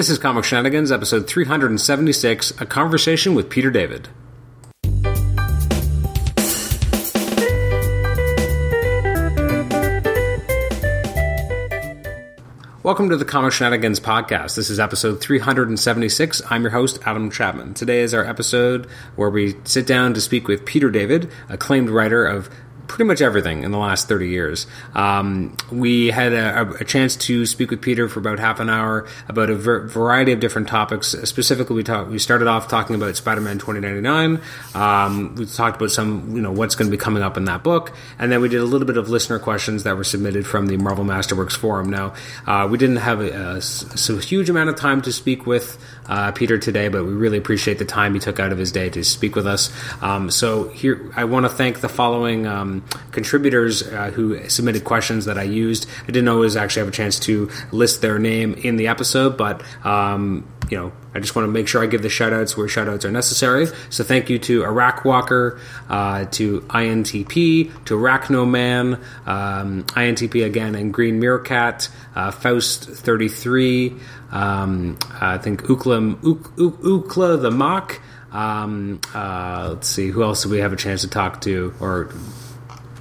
This is Comic Shenanigans, episode 376, a conversation with Peter David. Welcome to the Comic Shenanigans podcast. This is episode 376. I'm your host, Adam Chapman. Today is our episode where we sit down to speak with Peter David, acclaimed writer of pretty much everything in the last 30 years. Um, we had a, a, chance to speak with Peter for about half an hour about a ver- variety of different topics. Specifically, we talked. We started off talking about Spider-Man 2099. Um, we talked about some, you know, what's going to be coming up in that book, and then we did a little bit of listener questions that were submitted from the Marvel Masterworks forum. Now, uh, we didn't have a, a, a, huge amount of time to speak with uh, Peter today, but we really appreciate the time he took out of his day to speak with us. Um, so here, I want to thank the following um, contributors uh, who submitted questions that I used. I didn't always actually have a chance to list their name in the episode, but um, you know, I just want to make sure I give the shout outs where shout outs are necessary. So thank you to Iraq Walker, uh, to INTP, to Arachno Man, um, INTP again, and Green Meerkat, uh, Faust33, um, I think Ukla, Ukla the Mock. Um, uh, let's see, who else do we have a chance to talk to or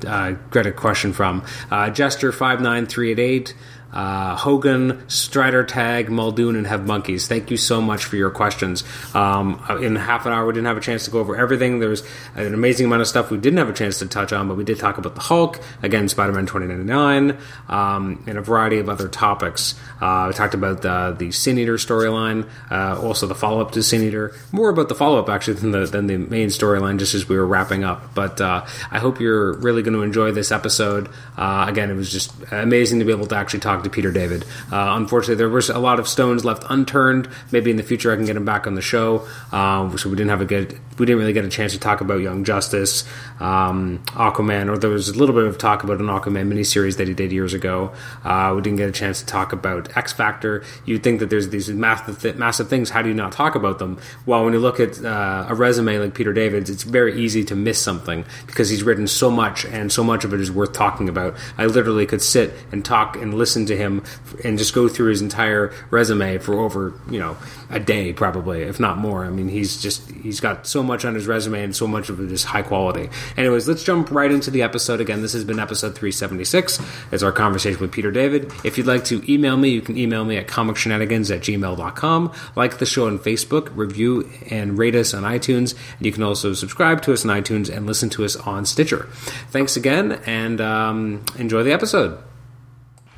uh, get a question from? Uh, Jester59388 uh, Hogan, Strider Tag, Muldoon, and Have Monkeys. Thank you so much for your questions. Um, in half an hour, we didn't have a chance to go over everything. There's an amazing amount of stuff we didn't have a chance to touch on, but we did talk about the Hulk, again, Spider Man 2099, um, and a variety of other topics. Uh, we talked about the, the Sin Eater storyline, uh, also the follow up to Sin Eater. More about the follow up, actually, than the, than the main storyline, just as we were wrapping up. But uh, I hope you're really going to enjoy this episode. Uh, again, it was just amazing to be able to actually talk talk to Peter David. Uh, unfortunately, there was a lot of stones left unturned. Maybe in the future I can get him back on the show. Um, so we didn't have a good, we didn't really get a chance to talk about Young Justice, um, Aquaman, or there was a little bit of talk about an Aquaman miniseries that he did years ago. Uh, we didn't get a chance to talk about X Factor. You'd think that there's these massive, massive things. How do you not talk about them? Well, when you look at uh, a resume like Peter David's, it's very easy to miss something because he's written so much, and so much of it is worth talking about. I literally could sit and talk and listen to him and just go through his entire resume for over you know a day probably if not more. I mean he's just he's got so much on his resume and so much of it is high quality. Anyways let's jump right into the episode again. This has been episode 376 it's our conversation with peter david. If you'd like to email me you can email me at comicshenanigans at gmail.com like the show on facebook review and rate us on itunes. And you can also subscribe to us on itunes and listen to us on stitcher. Thanks again and um, enjoy the episode.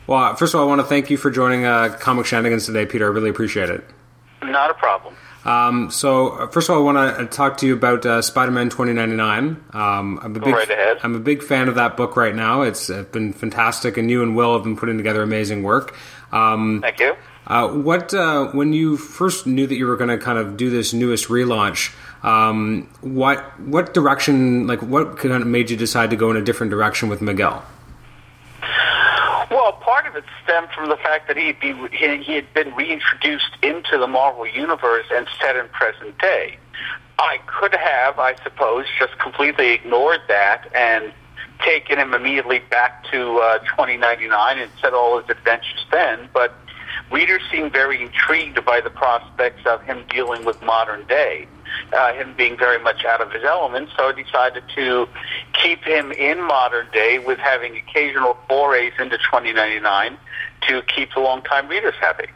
Well, first of all, I want to thank you for joining uh, Comic Shenanigans today, Peter. I really appreciate it. Not a problem. Um, so, uh, first of all, I want to talk to you about uh, Spider-Man 2099. Um, I'm a Go big, right ahead. I'm a big fan of that book right now. It's uh, been fantastic, and you and Will have been putting together amazing work. Um, Thank you. uh, what uh, when you first knew that you were going to kind of do this newest relaunch? Um, what what direction, like what kind of made you decide to go in a different direction with Miguel? Of it stemmed from the fact that he'd be, he, he had been reintroduced into the Marvel Universe and set in present day. I could have, I suppose, just completely ignored that and taken him immediately back to uh, 2099 and set all his adventures then, but readers seemed very intrigued by the prospects of him dealing with modern day, uh, him being very much out of his element. So I decided to keep him in modern day with having occasional forays into 2099 to keep the long-time readers happy.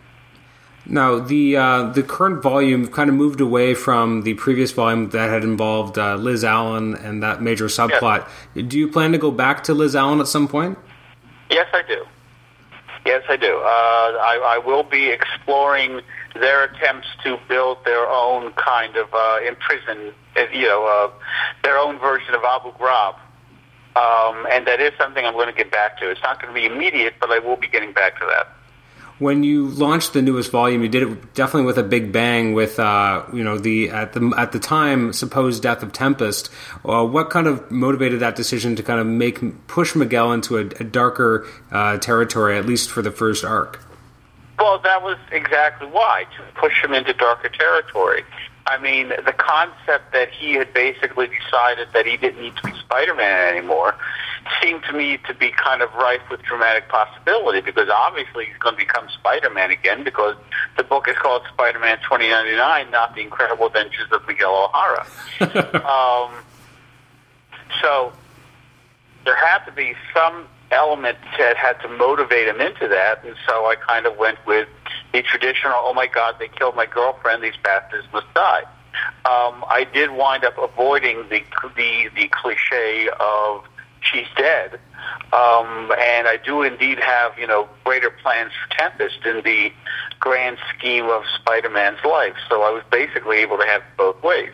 Now, the uh, the current volume kind of moved away from the previous volume that had involved uh, Liz Allen and that major subplot. Do you plan to go back to Liz Allen at some point? Yes, I do. Yes, I do. Uh, I, I will be exploring their attempts to build their own kind of uh, imprison, uh, you know, uh, their own version of Abu Ghraib. Um, and that is something I'm going to get back to. It's not going to be immediate, but I will be getting back to that. When you launched the newest volume, you did it definitely with a big bang. With uh, you know the at the at the time supposed death of Tempest. Uh, what kind of motivated that decision to kind of make push Miguel into a, a darker uh, territory, at least for the first arc? Well, that was exactly why to push him into darker territory. I mean, the concept that he had basically decided that he didn't need to be Spider-Man anymore, seemed to me to be kind of rife with dramatic possibility because obviously he's going to become Spider-Man again because the book is called Spider-Man 2099, not The Incredible Adventures of Miguel O'Hara. um, so there had to be some element that had to motivate him into that, and so I kind of went with the traditional, oh my God, they killed my girlfriend, these bastards must die. Um, I did wind up avoiding the the, the cliche of she's dead, um, and I do indeed have you know greater plans for Tempest in the grand scheme of Spider-Man's life. So I was basically able to have both ways.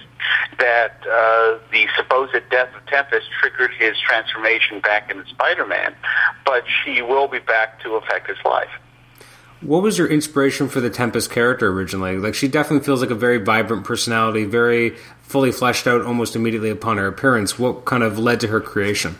That uh, the supposed death of Tempest triggered his transformation back into Spider-Man, but she will be back to affect his life. What was your inspiration for the Tempest character originally? Like, she definitely feels like a very vibrant personality, very fully fleshed out almost immediately upon her appearance. What kind of led to her creation?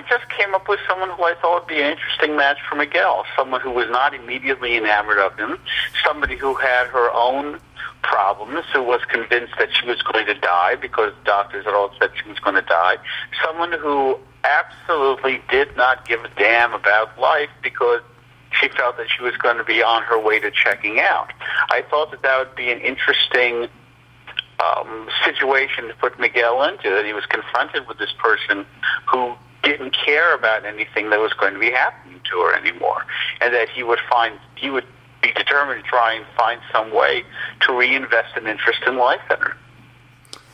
I just came up with someone who I thought would be an interesting match for Miguel. Someone who was not immediately enamored of him. Somebody who had her own problems, who was convinced that she was going to die because doctors had all said she was going to die. Someone who absolutely did not give a damn about life because she felt that she was going to be on her way to checking out. I thought that that would be an interesting um, situation to put Miguel into, that he was confronted with this person who didn't care about anything that was going to be happening to her anymore, and that he would find he would be determined to try and find some way to reinvest an interest in life in her.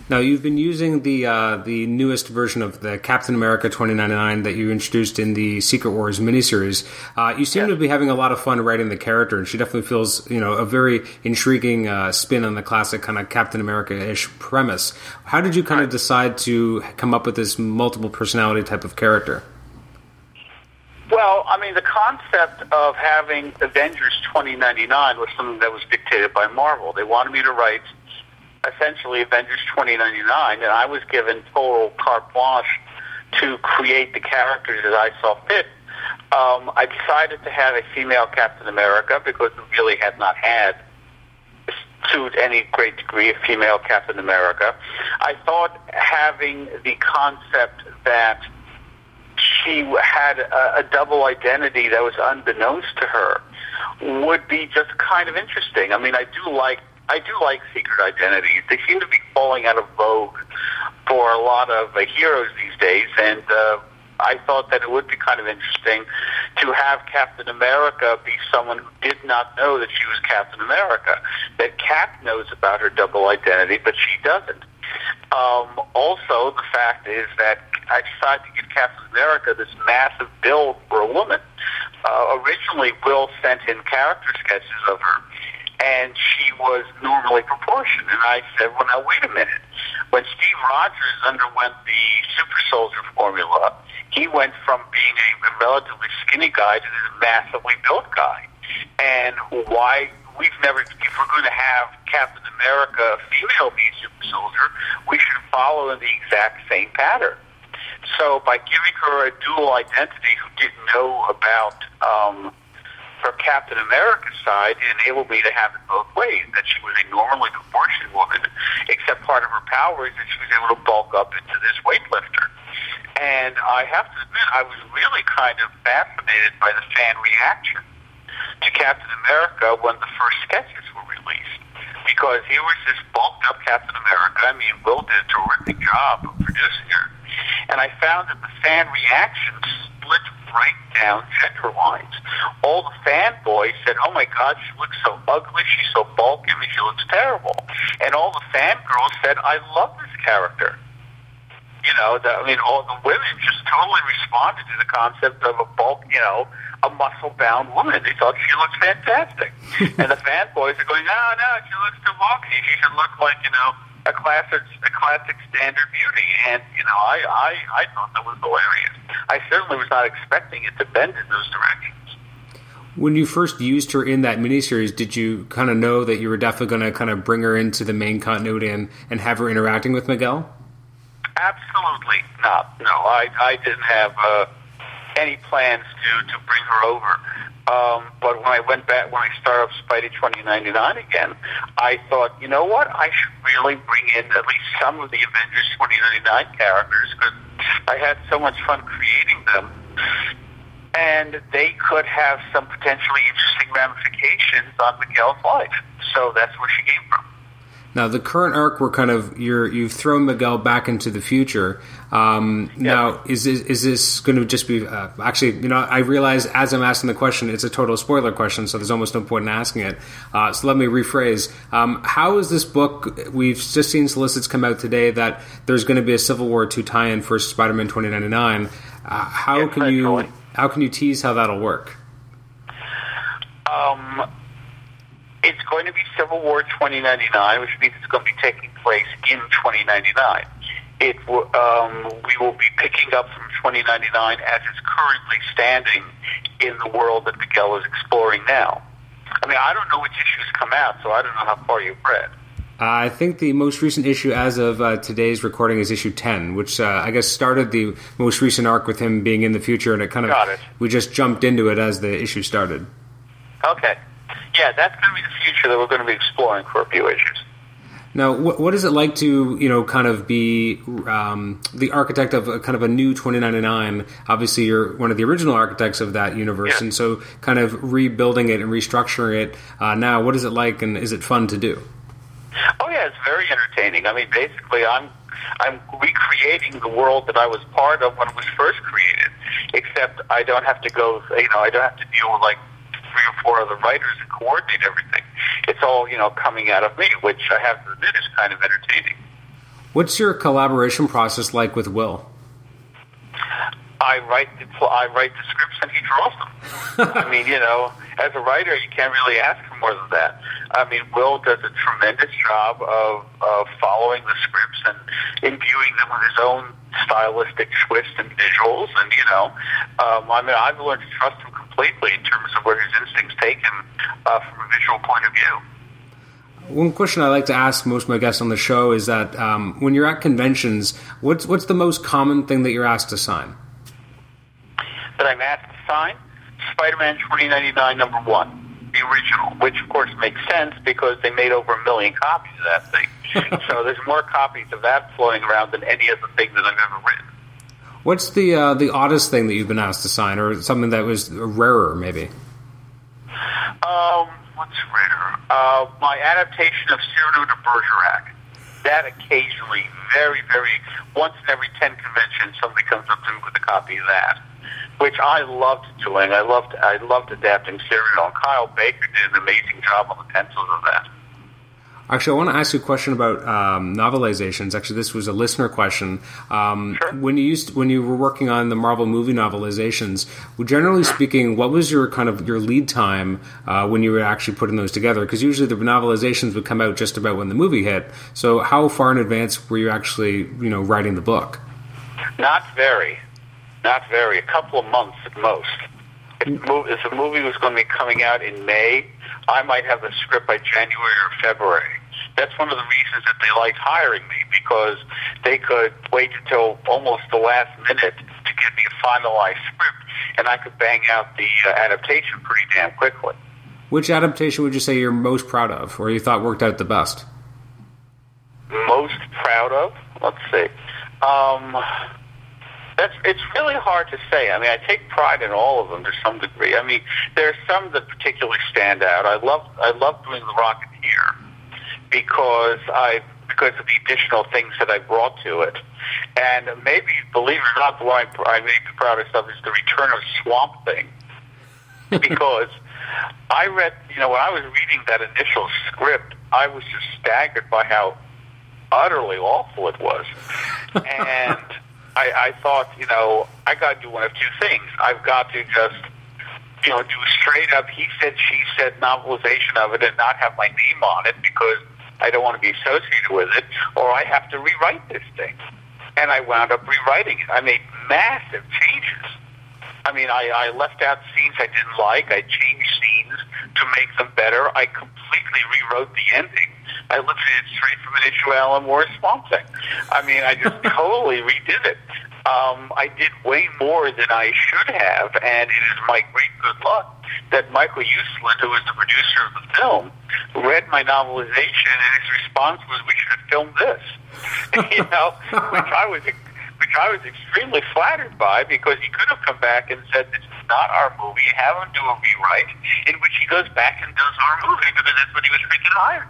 Now you've been using the uh, the newest version of the Captain America 2099 that you introduced in the Secret Wars miniseries. Uh, you seem yeah. to be having a lot of fun writing the character, and she definitely feels you know a very intriguing uh, spin on the classic kind of Captain America ish premise. How did you kind of decide to come up with this multiple personality type of character? Well, I mean, the concept of having Avengers 2099 was something that was dictated by Marvel. They wanted me to write essentially Avengers 2099, and I was given total carte blanche to create the characters as I saw fit. Um, I decided to have a female Captain America because we really had not had to any great degree a female Captain America. I thought having the concept that she had a, a double identity that was unbeknownst to her would be just kind of interesting. I mean, I do like I do like secret identities. They seem to be falling out of vogue for a lot of uh, heroes these days, and uh, I thought that it would be kind of interesting to have Captain America be someone who did not know that she was Captain America. That Cap knows about her double identity, but she doesn't. Um, also, the fact is that I decided to give Captain America this massive build for a woman. Uh, originally, Will sent in character sketches of her and she was normally proportioned. And I said, well, now wait a minute. When Steve Rogers underwent the super soldier formula, he went from being a relatively skinny guy to this massively built guy. And why we've never, if we're going to have Captain America female be super soldier, we should follow in the exact same pattern. So by giving her a dual identity who didn't know about um, her Captain America side enabled me to have it both ways. That she was a normally proportioned woman, except part of her power is that she was able to bulk up into this weightlifter. And I have to admit, I was really kind of fascinated by the fan reaction to Captain America when the first sketches were released. Because here was this bulked up Captain America. I mean, Will did a terrific job of producing her. And I found that the fan reactions split right down gender lines. All the fanboys said, "Oh my God, she looks so ugly. She's so bulky. I mean, she looks terrible." And all the fangirls said, "I love this character." You know, the, I mean, all the women just totally responded to the concept of a bulk, you know, a muscle-bound woman. They thought she looks fantastic, and the fanboys are going, "No, no, she looks too bulky. She should look like, you know." A classic a classic standard beauty, and you know I I I thought that was hilarious. I certainly was not expecting it to bend in those directions. When you first used her in that miniseries, did you kind of know that you were definitely going to kind of bring her into the main continuity and, and have her interacting with Miguel? Absolutely not. No, I I didn't have uh, any plans to to bring her over. Um, but when I went back, when I started up Spidey 2099 again, I thought, you know what? I should really bring in at least some of the Avengers 2099 characters because I had so much fun creating them. And they could have some potentially interesting ramifications on Miguel's life. So that's where she came from. Now, the current arc, we're kind of you're you've thrown Miguel back into the future. Um, yeah. Now, is this, is this going to just be uh, actually? You know, I realize as I'm asking the question, it's a total spoiler question, so there's almost no point in asking it. Uh, so let me rephrase: um, How is this book? We've just seen solicits come out today that there's going to be a Civil War two tie-in for Spider-Man 2099. Uh, how yeah, can you how can you tease how that'll work? Um it's going to be Civil War 2099, which means it's going to be taking place in 2099. It um, we will be picking up from 2099 as it's currently standing in the world that Miguel is exploring now. I mean, I don't know which issues come out, so I don't know how far you've read. Uh, I think the most recent issue, as of uh, today's recording, is issue ten, which uh, I guess started the most recent arc with him being in the future, and it kind of it. we just jumped into it as the issue started. Okay, yeah, that's going to be the future that we're going to be exploring for a few issues. Now, what, what is it like to you know kind of be um, the architect of a, kind of a new 2099? Obviously, you're one of the original architects of that universe, yeah. and so kind of rebuilding it and restructuring it uh, now. What is it like, and is it fun to do? Oh yeah, it's very entertaining. I mean, basically, I'm I'm recreating the world that I was part of when it was first created, except I don't have to go. You know, I don't have to deal with like three or four other writers and coordinate everything. It's all you know coming out of me, which I have to admit is kind of entertaining. What's your collaboration process like with Will? I write the I write the scripts and he draws them. I mean, you know, as a writer, you can't really ask for more than that. I mean, Will does a tremendous job of, of following the scripts and imbuing them with his own stylistic twists and visuals. And you know, um, I mean, I've learned to trust him completely in terms of where his instincts take him uh, from a visual point of view. One question I like to ask most of my guests on the show is that um, when you're at conventions, what's what's the most common thing that you're asked to sign? That I'm asked to sign Spider-Man 2099 number one, the original, which of course makes sense because they made over a million copies of that thing. so there's more copies of that floating around than any other thing that I've ever written. What's the uh, the oddest thing that you've been asked to sign, or something that was rarer, maybe? Um, what's rarer? Uh, my adaptation of Cyrano de Bergerac. That occasionally, very, very, once in every ten conventions, somebody comes up to me with a copy of that, which I loved doing. I loved, I loved adapting Cyrano. And Kyle Baker did an amazing job on the pencils of that. Actually, I want to ask you a question about um, novelizations. Actually, this was a listener question. Um, sure. When you used when you were working on the Marvel movie novelizations, generally speaking, what was your kind of your lead time uh, when you were actually putting those together? Because usually the novelizations would come out just about when the movie hit. So, how far in advance were you actually you know writing the book? Not very, not very. A couple of months at most. If the movie was going to be coming out in May, I might have the script by January or February. That's one of the reasons that they liked hiring me because they could wait until almost the last minute to give me a finalized script, and I could bang out the uh, adaptation pretty damn quickly. Which adaptation would you say you're most proud of, or you thought worked out the best? Most proud of? Let's see. Um, that's it's really hard to say. I mean, I take pride in all of them to some degree. I mean, there are some that particularly stand out. I love I love doing the Rocketeer because I because of the additional things that I brought to it. And maybe, believe it or not, the one I may be proudest of is the return of Swamp Thing. because I read, you know, when I was reading that initial script, I was just staggered by how utterly awful it was. and I, I thought, you know, I got to do one of two things. I've got to just, you know, do straight up he said, she said novelization of it and not have my name on it because I don't want to be associated with it, or I have to rewrite this thing. And I wound up rewriting it. I made massive changes. I mean, I, I left out scenes I didn't like. I changed scenes to make them better. I completely rewrote the ending. I lifted it straight from an issue of Alan Moore's Swamp Thing. I mean, I just totally redid it. Um, I did way more than I should have, and it is my great good luck that Michael Uslan, who was the producer of the film, read my novelization, and his response was, "We should have filmed this," you know, which I was which I was extremely flattered by because he could have come back and said, this is not our movie, have him do a rewrite, in which he goes back and does our movie because that's what he was freaking hired.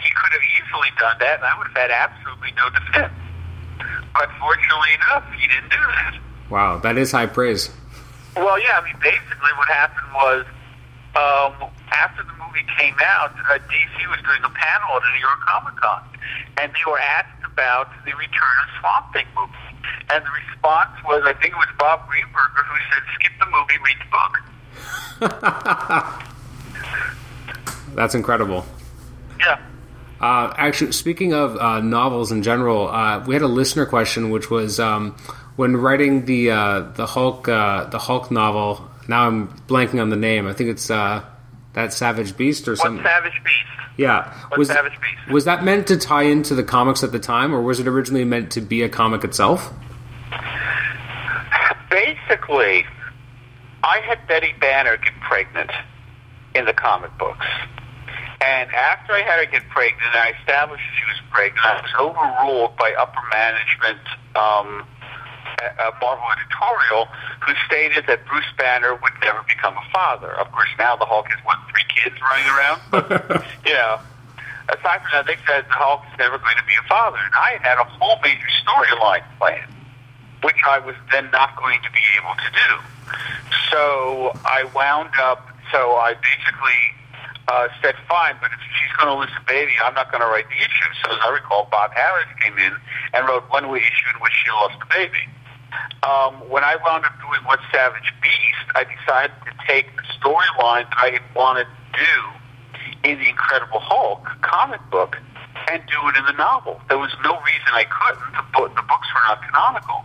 He could have easily done that, and I would have had absolutely no defense. But fortunately enough, he didn't do that. Wow, that is high praise. Well, yeah, I mean, basically what happened was um, after the movie came out, uh, DC was doing a panel at the New York Comic Con, and they were asked about the Return of Swamp Thing movie. And the response was, I think it was Bob Greenberger who said, skip the movie, read the book. That's incredible. Uh, actually, speaking of uh, novels in general, uh, we had a listener question, which was um, when writing the uh, the Hulk uh, the Hulk novel. Now I'm blanking on the name. I think it's uh, that Savage Beast or something. What. Savage Beast? yeah, What was Savage Beast? was that meant to tie into the comics at the time, or was it originally meant to be a comic itself? Basically, I had Betty Banner get pregnant in the comic books. And after I had her get pregnant, I established she was pregnant, I was overruled by upper management, um, uh, Marvel editorial, who stated that Bruce Banner would never become a father. Of course, now the Hulk has what three kids running around, but you know. Aside from that, they said the Hulk is never going to be a father, and I had a whole major storyline planned which I was then not going to be able to do. So I wound up, so I basically uh, said, fine, but if she's going to lose a baby, I'm not going to write the issue. So as I recall, Bob Harras came in and wrote one issue in which she lost the baby. Um, when I wound up doing What Savage Beast, I decided to take the storyline that I had wanted to do in the Incredible Hulk comic book and do it in the novel. There was no reason I couldn't. The, book, the books were not canonical.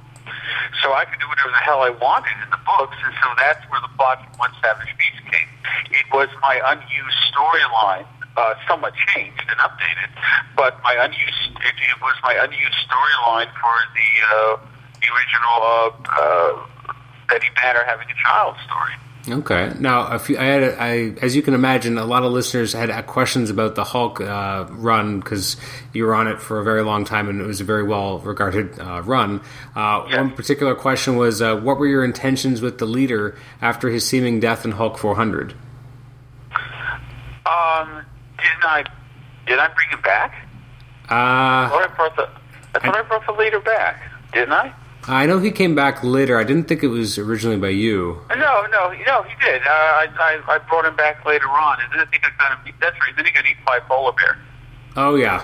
So I could do whatever the hell I wanted in the books, and so that's where the plot from What Savage Beast came. It was my unused storyline, uh, somewhat changed and updated, but my unused it, it was my unused storyline for the uh, the original uh, uh, Betty Banner having a child story. Okay. Now, few, I had, a, I, as you can imagine, a lot of listeners had questions about the Hulk uh, run because you were on it for a very long time and it was a very well regarded uh, run. Uh, Yeah. One particular question was, uh, what were your intentions with the leader after his seeming death in Hulk 400? Um, didn't I? Did I bring him back? I Uh, thought I brought the. I thought I brought the leader back. Didn't I? I know he came back later. I didn't think it was originally by you. No, no, no, he did. Uh, I, I, I brought him back later on, and then I think I got him. That's right. Then he got eaten by a polar bear. Oh yeah,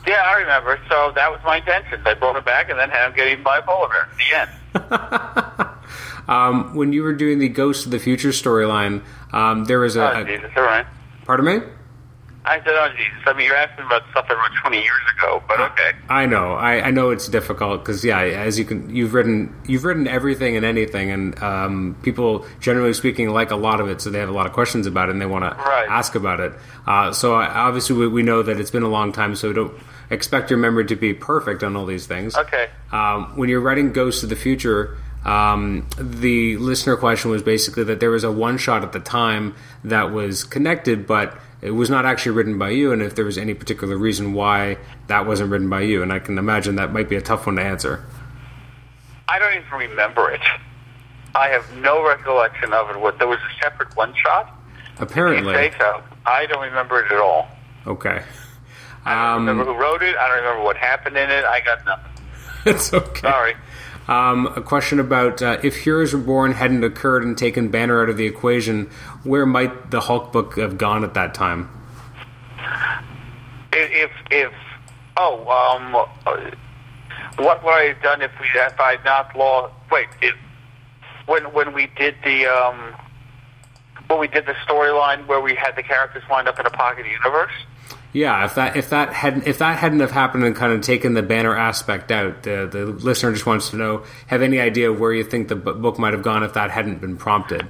Yeah, I remember. So that was my intention. I brought him back, and then had him get eaten by a polar bear. The end. um, when you were doing the Ghost of the Future storyline, um, there was a, Oh, Jesus, all right. pardon me. I said, oh, Jesus. I mean, you're asking about stuff I wrote 20 years ago, but okay. I know, I, I know it's difficult because yeah, as you can, you've written you've written everything and anything, and um, people generally speaking like a lot of it, so they have a lot of questions about it and they want to ask about it. Uh, so I, obviously we, we know that it's been a long time, so don't expect your memory to be perfect on all these things. Okay. Um, when you're writing Ghosts of the Future, um, the listener question was basically that there was a one shot at the time that was connected, but it was not actually written by you, and if there was any particular reason why that wasn't written by you. And I can imagine that might be a tough one to answer. I don't even remember it. I have no recollection of it. What There was a separate one shot? Apparently. say so. I don't remember it at all. Okay. I don't Um, remember who wrote it. I don't remember what happened in it. I got nothing. it's okay. Sorry. Um, a question about uh, if Heroes Reborn hadn't occurred and taken Banner out of the equation, where might the Hulk book have gone at that time? If, if, oh, um, uh, what would I have done if we if I had not lost? Wait, when when we did the um, when we did the storyline where we had the characters wind up in a pocket universe. Yeah, if that if that hadn't if that hadn't have happened and kind of taken the banner aspect out, the the listener just wants to know have any idea where you think the book might have gone if that hadn't been prompted.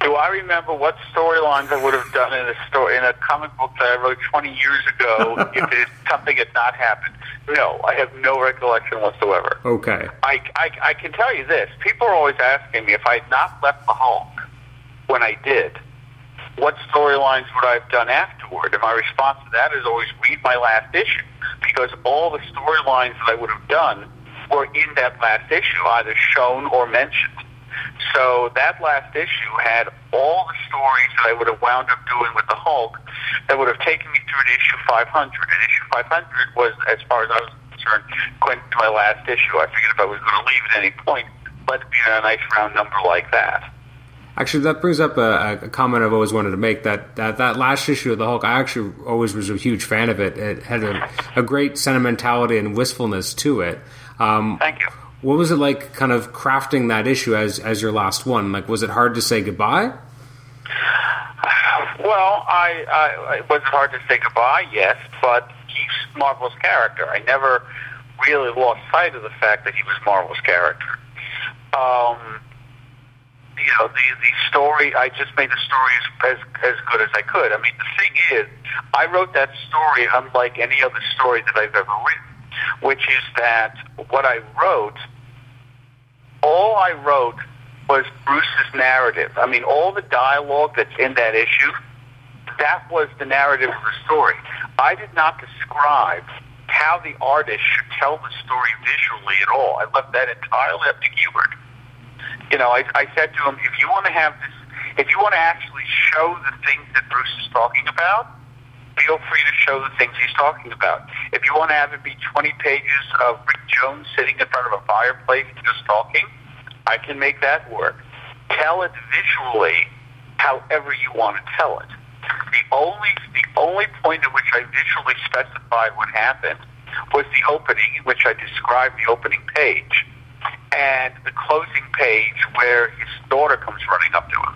Do I remember what storylines I would have done in a story in a comic book that I wrote 20 years ago if it, something had not happened? No, I have no recollection whatsoever. Okay, I, I, I can tell you this: people are always asking me if I had not left the Hulk when I did, what storylines would I have done afterward? And my response to that is always read my last issue because all the storylines that I would have done were in that last issue, either shown or mentioned. So that last issue had all the stories that I would have wound up doing with the Hulk that would have taken me through to issue 500. And issue 500 was, as far as I was concerned, going to my last issue. I figured if I was going to leave at any point, let's be a nice round number like that. Actually, that brings up a, a, comment I've always wanted to make. That, that that last issue of the Hulk, I actually always was a huge fan of it. It had a, a great sentimentality and wistfulness to it. Um, Thank you. What was it like, kind of crafting that issue as as your last one? Like, was it hard to say goodbye? Well, I, I it was hard to say goodbye, yes, but he's Marvel's character. I never really lost sight of the fact that he was Marvel's character. Um, you know, the the story. I just made the story as, as as good as I could. I mean, the thing is, I wrote that story unlike any other story that I've ever written, which is that what I wrote, all I wrote was Bruce's narrative. I mean, all the dialogue that's in that issue, that was the narrative of the story. I did not describe how the artist should tell the story visually at all. I left that entirely up to Kubert you know, I, I said to him, if you want to have this, if you want to actually show the things that Bruce is talking about, feel free to show the things he's talking about. If you want to have it be 20 pages of Rick Jones sitting in front of a fireplace just talking, I can make that work. Tell it visually however you want to tell it. The only the only point at which I visually specified what happened was the opening, in which I described the opening page and the closing page where his daughter comes running up to him,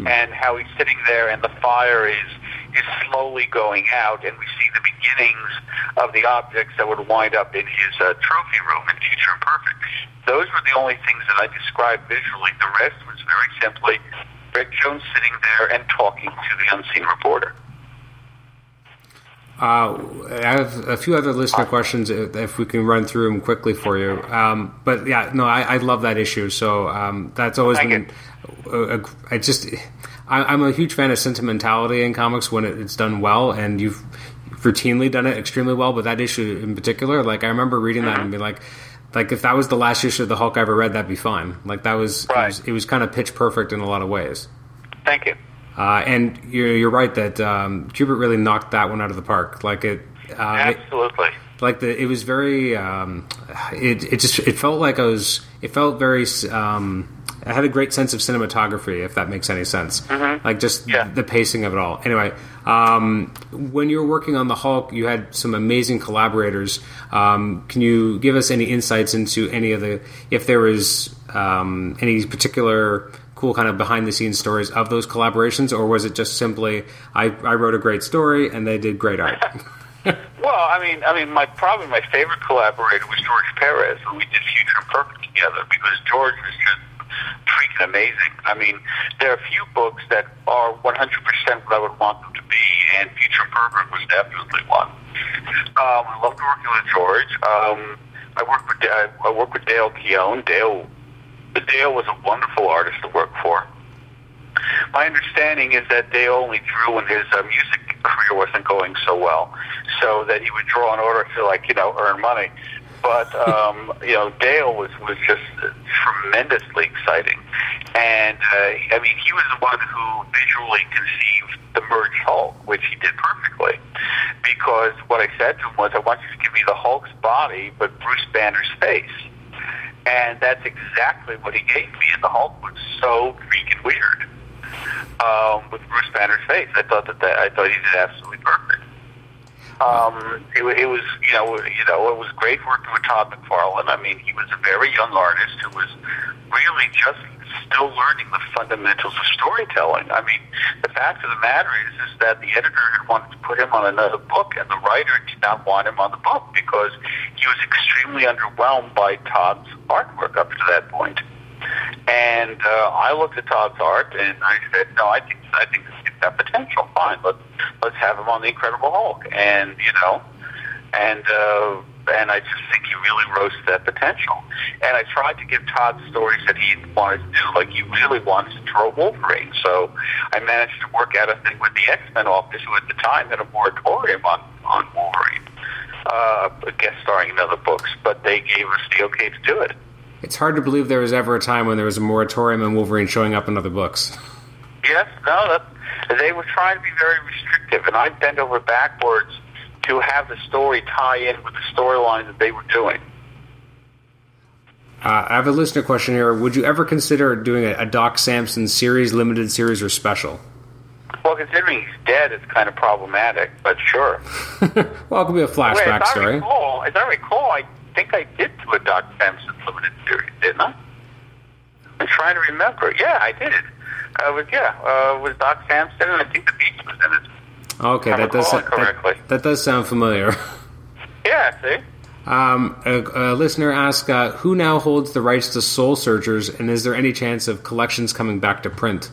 mm. and how he's sitting there, and the fire is is slowly going out, and we see the beginnings of the objects that would wind up in his uh, trophy room in Future Imperfect. Those were the only things that I described visually. The rest was very simply Rick Jones sitting there and talking to the unseen reporter. Uh, I have a few other listener questions if we can run through them quickly for you. Um, but yeah, no, I, I, love that issue. So um, that's always Thank been. A, a, I just, I, am a huge fan of sentimentality in comics when it's done well, and you've routinely done it extremely well. But that issue in particular, like I remember reading that mm-hmm. and being like, like if that was the last issue of the Hulk I ever read, that'd be fine. Like that was, right. it was, it was kind of pitch perfect in a lot of ways. Thank you. Uh, and you're, you're, right that um, Kubert really knocked that one out of the park. Like it, uh, absolutely. It, like the, it was very. Um, it, it just it felt like I was. It felt very. Um, I had a great sense of cinematography, if that makes any sense. Mm-hmm. Like just yeah. the pacing of it all. Anyway, um, when you were working on the Hulk, you had some amazing collaborators. Um, can you give us any insights into any of the, if there was um, any particular cool kind of behind the scenes stories of those collaborations, or was it just simply I, I wrote a great story and they did great art? well, I mean, I mean, my probably my favorite collaborator was George Perez, and we did Future Imperfect together because George was just freaking amazing. I mean, there are a few books that are 100% what I would want them to be, and Future Imperfect was definitely one. Um, I loved working with George. Um, I worked with I, I worked with Dale Keown. Dale Dale was a wonderful artist to work for. My understanding is that Dale only drew when his uh, music career wasn't going so well, so that he would draw in order to like you know earn money. But um, you know, Dale was was just tremendously exciting, and uh, I mean, he was the one who visually conceived the merged Hulk, which he did perfectly. Because what I said to him was, I want you to give me the Hulk's body, but Bruce Banner's face and that's exactly what he gave me. And the Hulk was so freaking weird um, with Bruce Banner's face. I thought that, that I thought he did absolutely perfect. Um, it, it was, you know, you know, it was great working with Todd McFarlane. I mean, he was a very young artist who was really just still learning the fundamentals of storytelling. I mean, the fact of the matter is, is that the editor had wanted to put him on another book, and the writer did not want him on the book because he was extremely underwhelmed by Todd's artwork up to that point. And uh, I looked at Todd's art, and I said, "No, I think I think this has got potential. Fine, let's let's have him on the Incredible Hulk." And you know, and uh, and I just think he really rose to that potential. And I tried to give Todd stories that he wanted to do, like he really wanted to draw Wolverine. So I managed to work out a thing with the X Men office, who at the time had a moratorium on on Wolverine. uh, guest starring in other books, but they gave us the okay to do it. It's hard to believe there was ever a time when there was a moratorium on Wolverine showing up in other books. Yes, no, that, they were trying to be very restrictive, and I bent over backwards to have the story tie in with the storyline that they were doing. Uh, I have a listener question here. Would you ever consider doing a, a Doc Samson series, limited series, or special? Well, considering he's dead, it's kind of problematic, but sure. well, it could be a flashback Wait, as I story. Recall, as I recall, I think I did do a Doc Samson limited series, didn't I? I'm trying to remember. Yeah, I did. Uh, with yeah, uh, with Doc Samson, and I think the Beach was in it. Okay, that does correctly. that, that does sound familiar. Yeah, see. Um, a, a listener asked, uh, "Who now holds the rights to Soul Searchers, and is there any chance of collections coming back to print?"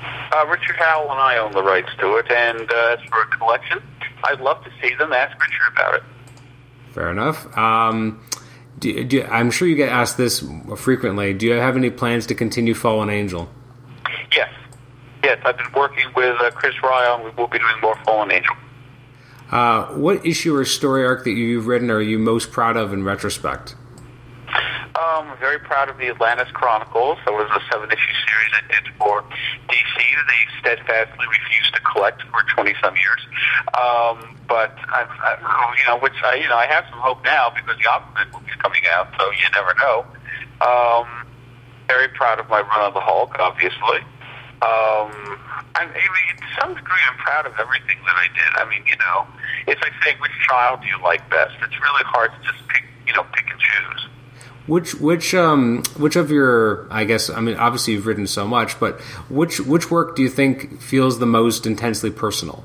Uh, Richard Howell and I own the rights to it, and uh, as for a collection, I'd love to see them. Ask Richard about it. Fair enough. Um, do, do, I'm sure you get asked this frequently. Do you have any plans to continue Fallen Angel? Yes, yes. I've been working with uh, Chris Ryall, and we will be doing more Fallen Angel. Uh, what issue or story arc that you've written are you most proud of in retrospect? Um, I'm very proud of the Atlantis Chronicles. That was a seven-issue series I did for DC that they steadfastly refused to collect for 20-some years. Um, but I've, I've, you know, which I, you know, I have some hope now because the Aquaman movie's coming out, so you never know. Um, very proud of my run on the Hulk, obviously. Um, I, I mean, to some degree, I'm proud of everything that I did. I mean, you know, it's like saying which child do you like best. It's really hard to just pick, you know, pick and choose. Which which um which of your I guess I mean obviously you've written so much, but which which work do you think feels the most intensely personal?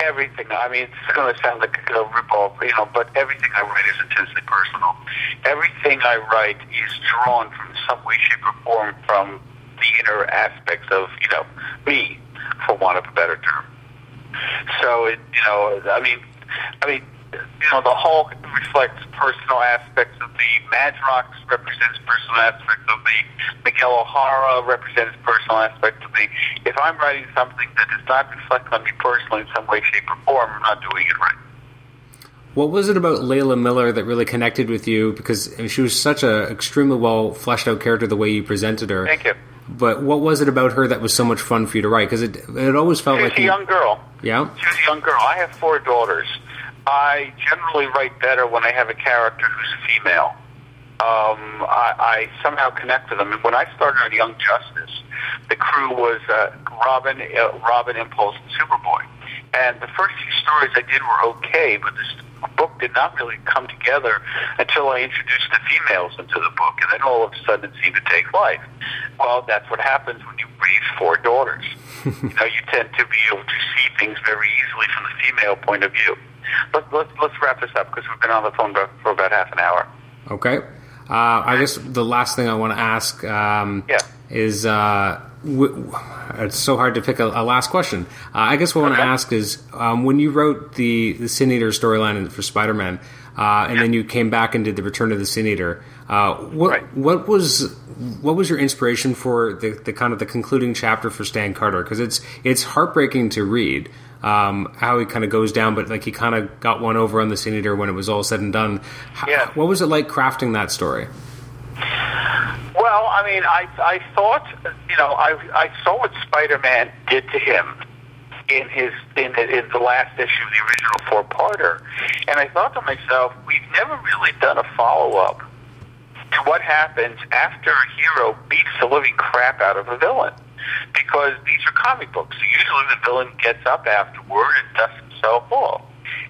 Everything. I mean, it's going to sound like a ripoff, you know, but everything I write is intensely personal. Everything I write is drawn from some way, shape, or form from the inner aspects of, you know, me, for want of a better term. So, it, you know, I mean, I mean, you know, the Hulk reflects personal aspects of me. Madrox represents personal aspects of me. Miguel O'Hara represents personal aspects of me. If I'm writing something that does not reflect on me personally in some way, shape, or form, I'm not doing it right. What was it about Layla Miller that really connected with you? Because she was such an extremely well fleshed out character the way you presented her. Thank you. But what was it about her that was so much fun for you to write? Because it it always felt She was like a you, young girl. yeah. She was a young girl. I have four daughters. I generally write better when I have a character who's female. Um, I, I somehow connect with them. And when I started on Young Justice, the crew was uh, Robin, uh, Robin, Impulse, and Superboy. And the first few stories I did were okay, but this book did not really come together until I introduced the females into the book, and then all of a sudden it seemed to take life. Well, that's what happens when you raise four daughters. you know, you tend to be able to see things very easily from the female point of view. But let's let's wrap this up because we've been on the phone for for about half an hour. Okay. Uh, I guess the last thing I want to ask um, Yeah. is uh, w- it's so hard to pick a, a last question. Uh, I guess what I want to ask is um, when you wrote the, the Sin Eater storyline for Spider Man, uh, and then you came back and did the Return of the Sin Eater. Uh, what Right. what was what was your inspiration for the, the kind of the concluding chapter for Stan Carter? Because it's it's heartbreaking to read. Um, how he kind of goes down, but like he kind of got one over on the senator when it was all said and done. Yeah. What was it like crafting that story? Well, I mean, I I thought, you know, I I saw what Spider-Man did to him in his in the, in the last issue of the original four-parter, and I thought to myself, we've never really done a follow-up to what happens after a hero beats the living crap out of a villain. Because these are comic books. So usually the villain gets up afterward and dusts himself off.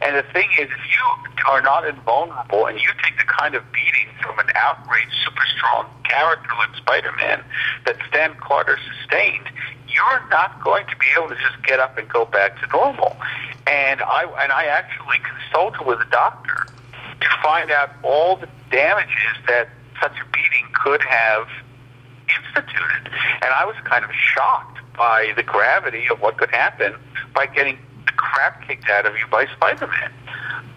And the thing is, if you are not invulnerable and you take the kind of beating from an outraged, super strong character like Spider-Man that Stan Carter sustained, you're not going to be able to just get up and go back to normal. And I and I actually consulted with a doctor to find out all the damages that such a beating could have instituted. And I was kind of shocked by the gravity of what could happen by getting the crap kicked out of you by Spider-Man.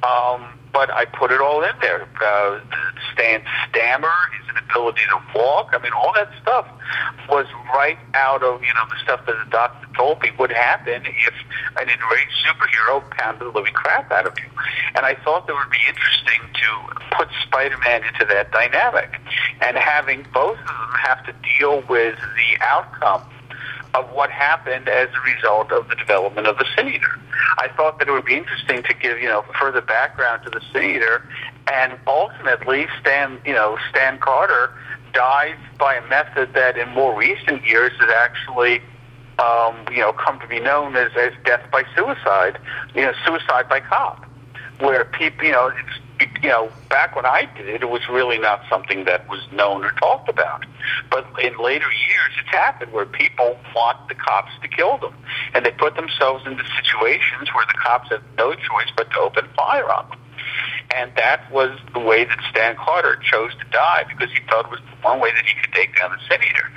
Um, but I put it all in there. Uh, Stan's stammer, his inability to walk. I mean, all that stuff was right out of you know the stuff that the doctor told me would happen if an enraged superhero pounded the living crap out of you. And I thought that would be interesting to put Spider-Man into that dynamic, and having both of them have to deal with the outcome of what happened as a result of the development of the Sin Eater. I thought that it would be interesting to give, you know, further background to the Sin Eater, and ultimately Stan, you know, Stan Carter dies by a method that in more recent years has actually, um, you know, come to be known as, as death by suicide, you know, suicide by cop, where people, you know, you know, back when I did it, it was really not something that was known or talked about. But in later years, it's happened where people want the cops to kill them, and they put themselves into situations where the cops have no choice but to open fire on them. And that was the way that Stan Carter chose to die because he thought it was the one way that he could take down the Sin Eater.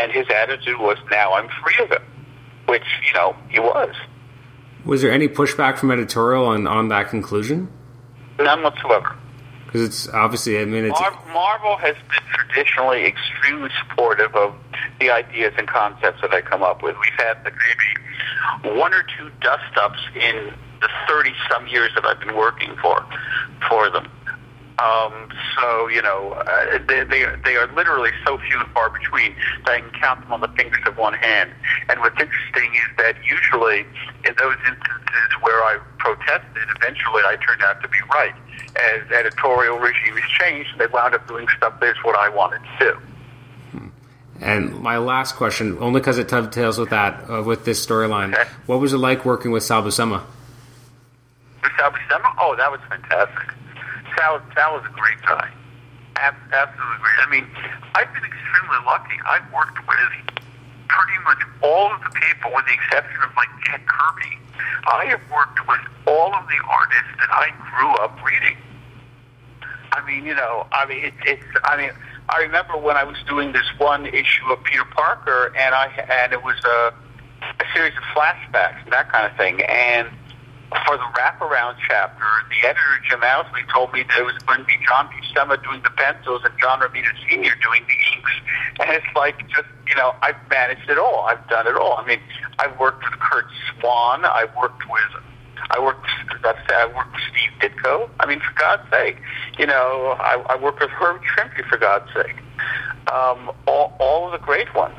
And his attitude was, now I'm free of him, which, you know, he was. Was there any pushback from editorial on, on that conclusion? None whatsoever. Because it's obviously, I mean, it's. Mar- Marvel has been traditionally extremely supportive of the ideas and concepts that I come up with. We've had maybe one or two dust ups in the 30 some years that I've been working for for them. Um, so you know, uh, they, they are, they are literally so few and far between that I can count them on the fingers of one hand. And what's interesting is that usually in those instances where I protested, eventually I turned out to be right. As editorial regimes changed, they wound up doing stuff that's what I wanted to do. And my last question, only because it dovetails with that, uh, with this storyline, Okay. what was it like working with Sal Buscema? With Sal Buscema? Oh, that was fantastic. Sal, Sal was a great guy. Absolutely great. I mean, I've been extremely lucky. I've worked with pretty much all of the people, with the exception of like Jack Kirby. I have worked with all of the artists that I grew up reading. I mean, you know, I mean, it, it's, I mean, I remember when I was doing this one issue of Peter Parker, and I, and it was a, a series of flashbacks and that kind of thing, and for the wraparound chapter, the editor Jim Owsley told me that it was going to be John Buscema doing the pencils and John Romita Sr. doing the inks, and it's like just you know I've managed it all, I've done it all. I mean, I've worked with Curt Swan, I've worked with. I worked. That's I worked with Steve Ditko. I mean, for God's sake, you know, I, I worked with Herb Trimpe. For God's sake, um, all all of the great ones.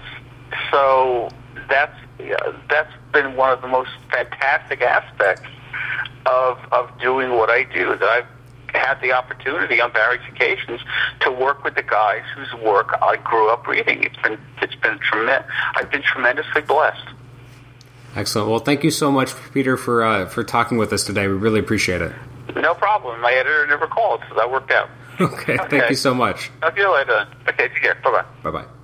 So that's yeah, that's been one of the most fantastic aspects of of doing what I do. That I've had the opportunity on various occasions to work with the guys whose work I grew up reading. It's been it's been tremendous. I've been tremendously blessed. Excellent. Well, thank you so much, Peter, for uh, for talking with us today. We really appreciate it. No problem. My editor never called, so that worked out. Okay, thank you so much. Talk to you later. Okay, take care. Bye bye. Bye bye.